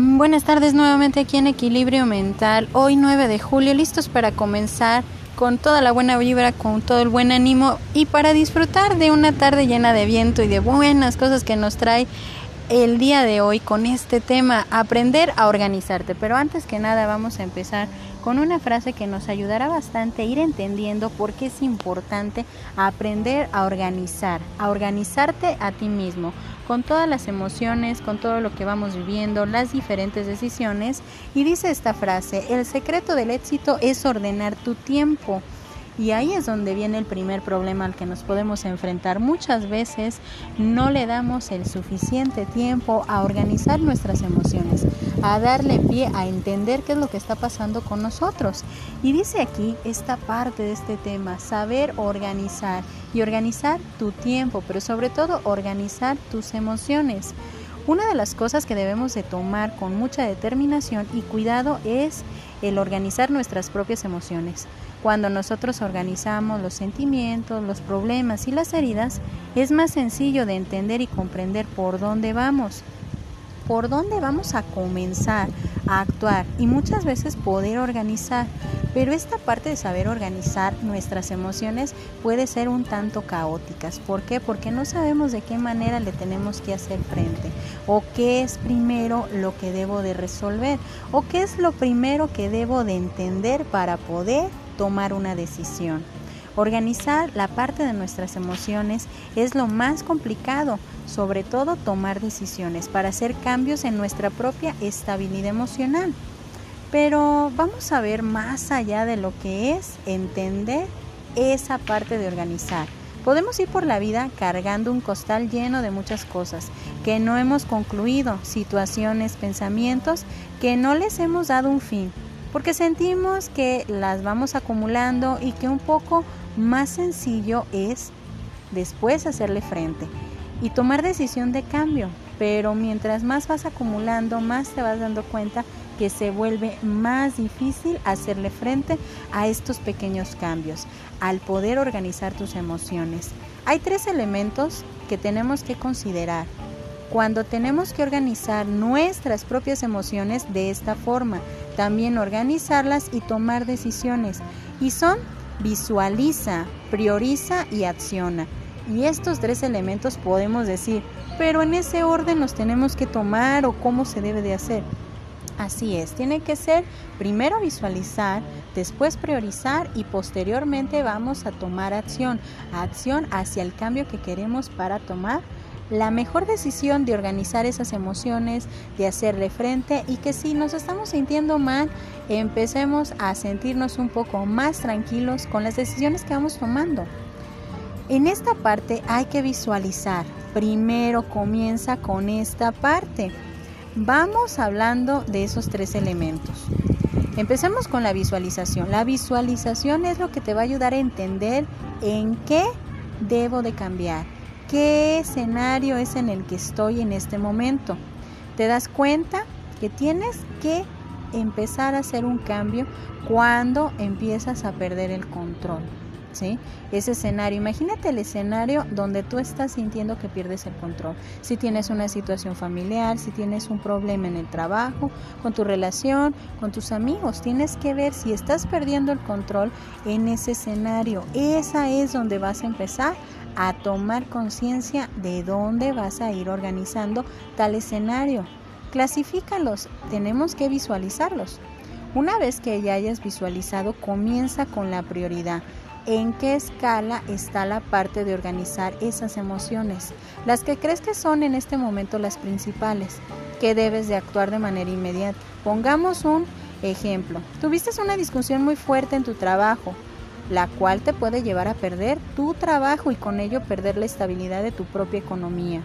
Buenas tardes nuevamente aquí en Equilibrio Mental. Hoy 9 de julio, listos para comenzar con toda la buena vibra, con todo el buen ánimo y para disfrutar de una tarde llena de viento y de buenas cosas que nos trae el día de hoy con este tema, aprender a organizarte. Pero antes que nada vamos a empezar con una frase que nos ayudará bastante a ir entendiendo por qué es importante aprender a organizar, a organizarte a ti mismo, con todas las emociones, con todo lo que vamos viviendo, las diferentes decisiones. Y dice esta frase, el secreto del éxito es ordenar tu tiempo. Y ahí es donde viene el primer problema al que nos podemos enfrentar. Muchas veces no le damos el suficiente tiempo a organizar nuestras emociones, a darle pie a entender qué es lo que está pasando con nosotros. Y dice aquí esta parte de este tema, saber organizar y organizar tu tiempo, pero sobre todo organizar tus emociones. Una de las cosas que debemos de tomar con mucha determinación y cuidado es el organizar nuestras propias emociones. Cuando nosotros organizamos los sentimientos, los problemas y las heridas, es más sencillo de entender y comprender por dónde vamos, por dónde vamos a comenzar a actuar y muchas veces poder organizar. Pero esta parte de saber organizar nuestras emociones puede ser un tanto caóticas. ¿Por qué? Porque no sabemos de qué manera le tenemos que hacer frente o qué es primero lo que debo de resolver o qué es lo primero que debo de entender para poder tomar una decisión. Organizar la parte de nuestras emociones es lo más complicado, sobre todo tomar decisiones para hacer cambios en nuestra propia estabilidad emocional. Pero vamos a ver más allá de lo que es entender esa parte de organizar. Podemos ir por la vida cargando un costal lleno de muchas cosas que no hemos concluido, situaciones, pensamientos que no les hemos dado un fin porque sentimos que las vamos acumulando y que un poco más sencillo es después hacerle frente y tomar decisión de cambio. Pero mientras más vas acumulando, más te vas dando cuenta que se vuelve más difícil hacerle frente a estos pequeños cambios, al poder organizar tus emociones. Hay tres elementos que tenemos que considerar cuando tenemos que organizar nuestras propias emociones de esta forma, también organizarlas y tomar decisiones. Y son visualiza, prioriza y acciona. Y estos tres elementos podemos decir, pero en ese orden los tenemos que tomar o cómo se debe de hacer. Así es, tiene que ser primero visualizar, después priorizar y posteriormente vamos a tomar acción, acción hacia el cambio que queremos para tomar la mejor decisión de organizar esas emociones, de hacerle frente y que si nos estamos sintiendo mal, empecemos a sentirnos un poco más tranquilos con las decisiones que vamos tomando. En esta parte hay que visualizar. Primero comienza con esta parte. Vamos hablando de esos tres elementos. Empecemos con la visualización. La visualización es lo que te va a ayudar a entender en qué debo de cambiar qué escenario es en el que estoy en este momento. Te das cuenta que tienes que empezar a hacer un cambio cuando empiezas a perder el control. Ese escenario, imagínate el escenario donde tú estás sintiendo que pierdes el control. Si tienes una situación familiar, si tienes un problema en el trabajo, con tu relación, con tus amigos, tienes que ver si estás perdiendo el control en ese escenario. Esa es donde vas a empezar a tomar conciencia de dónde vas a ir organizando tal escenario. Clasifícalos, tenemos que visualizarlos. Una vez que ya hayas visualizado, comienza con la prioridad. ¿En qué escala está la parte de organizar esas emociones? Las que crees que son en este momento las principales, que debes de actuar de manera inmediata. Pongamos un ejemplo. Tuviste una discusión muy fuerte en tu trabajo la cual te puede llevar a perder tu trabajo y con ello perder la estabilidad de tu propia economía.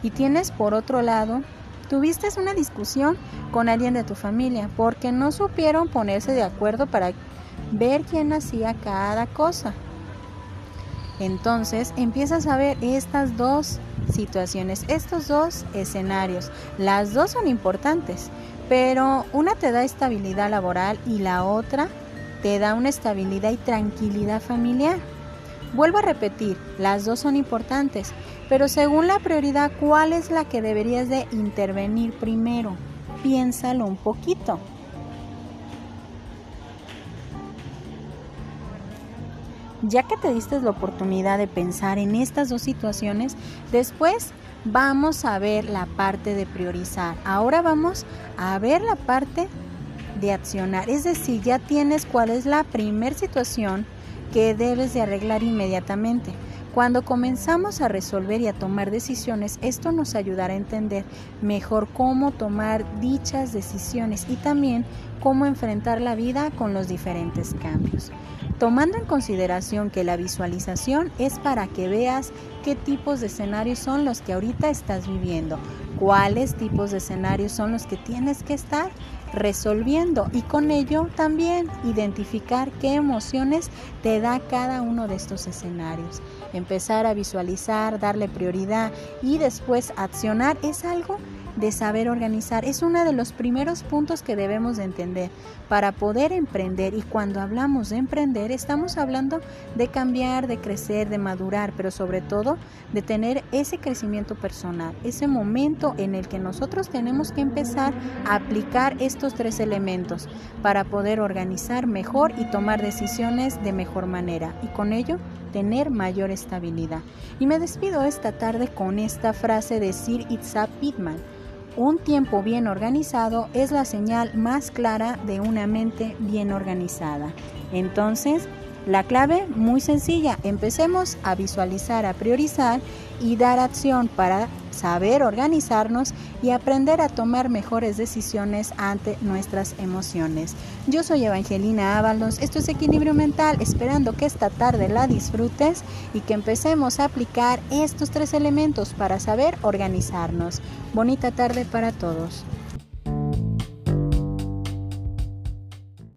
Y tienes por otro lado, tuviste una discusión con alguien de tu familia porque no supieron ponerse de acuerdo para ver quién hacía cada cosa. Entonces empiezas a ver estas dos situaciones, estos dos escenarios. Las dos son importantes, pero una te da estabilidad laboral y la otra te da una estabilidad y tranquilidad familiar. Vuelvo a repetir, las dos son importantes, pero según la prioridad, ¿cuál es la que deberías de intervenir primero? piénsalo un poquito. Ya que te diste la oportunidad de pensar en estas dos situaciones, después vamos a ver la parte de priorizar. Ahora vamos a ver la parte de accionar. Es decir, ya tienes cuál es la primera situación que debes de arreglar inmediatamente. Cuando comenzamos a resolver y a tomar decisiones, esto nos ayudará a entender mejor cómo tomar dichas decisiones y también cómo enfrentar la vida con los diferentes cambios. Tomando en consideración que la visualización es para que veas qué tipos de escenarios son los que ahorita estás viviendo, cuáles tipos de escenarios son los que tienes que estar resolviendo y con ello también identificar qué emociones te da cada uno de estos escenarios. Empezar a visualizar, darle prioridad y después accionar es algo de saber organizar. Es uno de los primeros puntos que debemos de entender para poder emprender. Y cuando hablamos de emprender, estamos hablando de cambiar, de crecer, de madurar, pero sobre todo de tener ese crecimiento personal, ese en el que nosotros tenemos que empezar a aplicar estos tres elementos para poder organizar mejor y tomar decisiones de mejor manera. Y con ello tener mayor estabilidad. Y me despido esta tarde con esta frase de Sir Itzhak Pittman. Un tiempo bien organizado es la señal más clara de una mente bien organizada. Entonces, la clave muy sencilla, empecemos a visualizar, a priorizar y dar acción para saber organizarnos y aprender a tomar mejores decisiones ante nuestras emociones. Yo soy Evangelina Ábalos, esto es Equilibrio Mental, esperando que esta tarde la disfrutes y que empecemos a aplicar estos tres elementos para saber organizarnos. Bonita tarde para todos.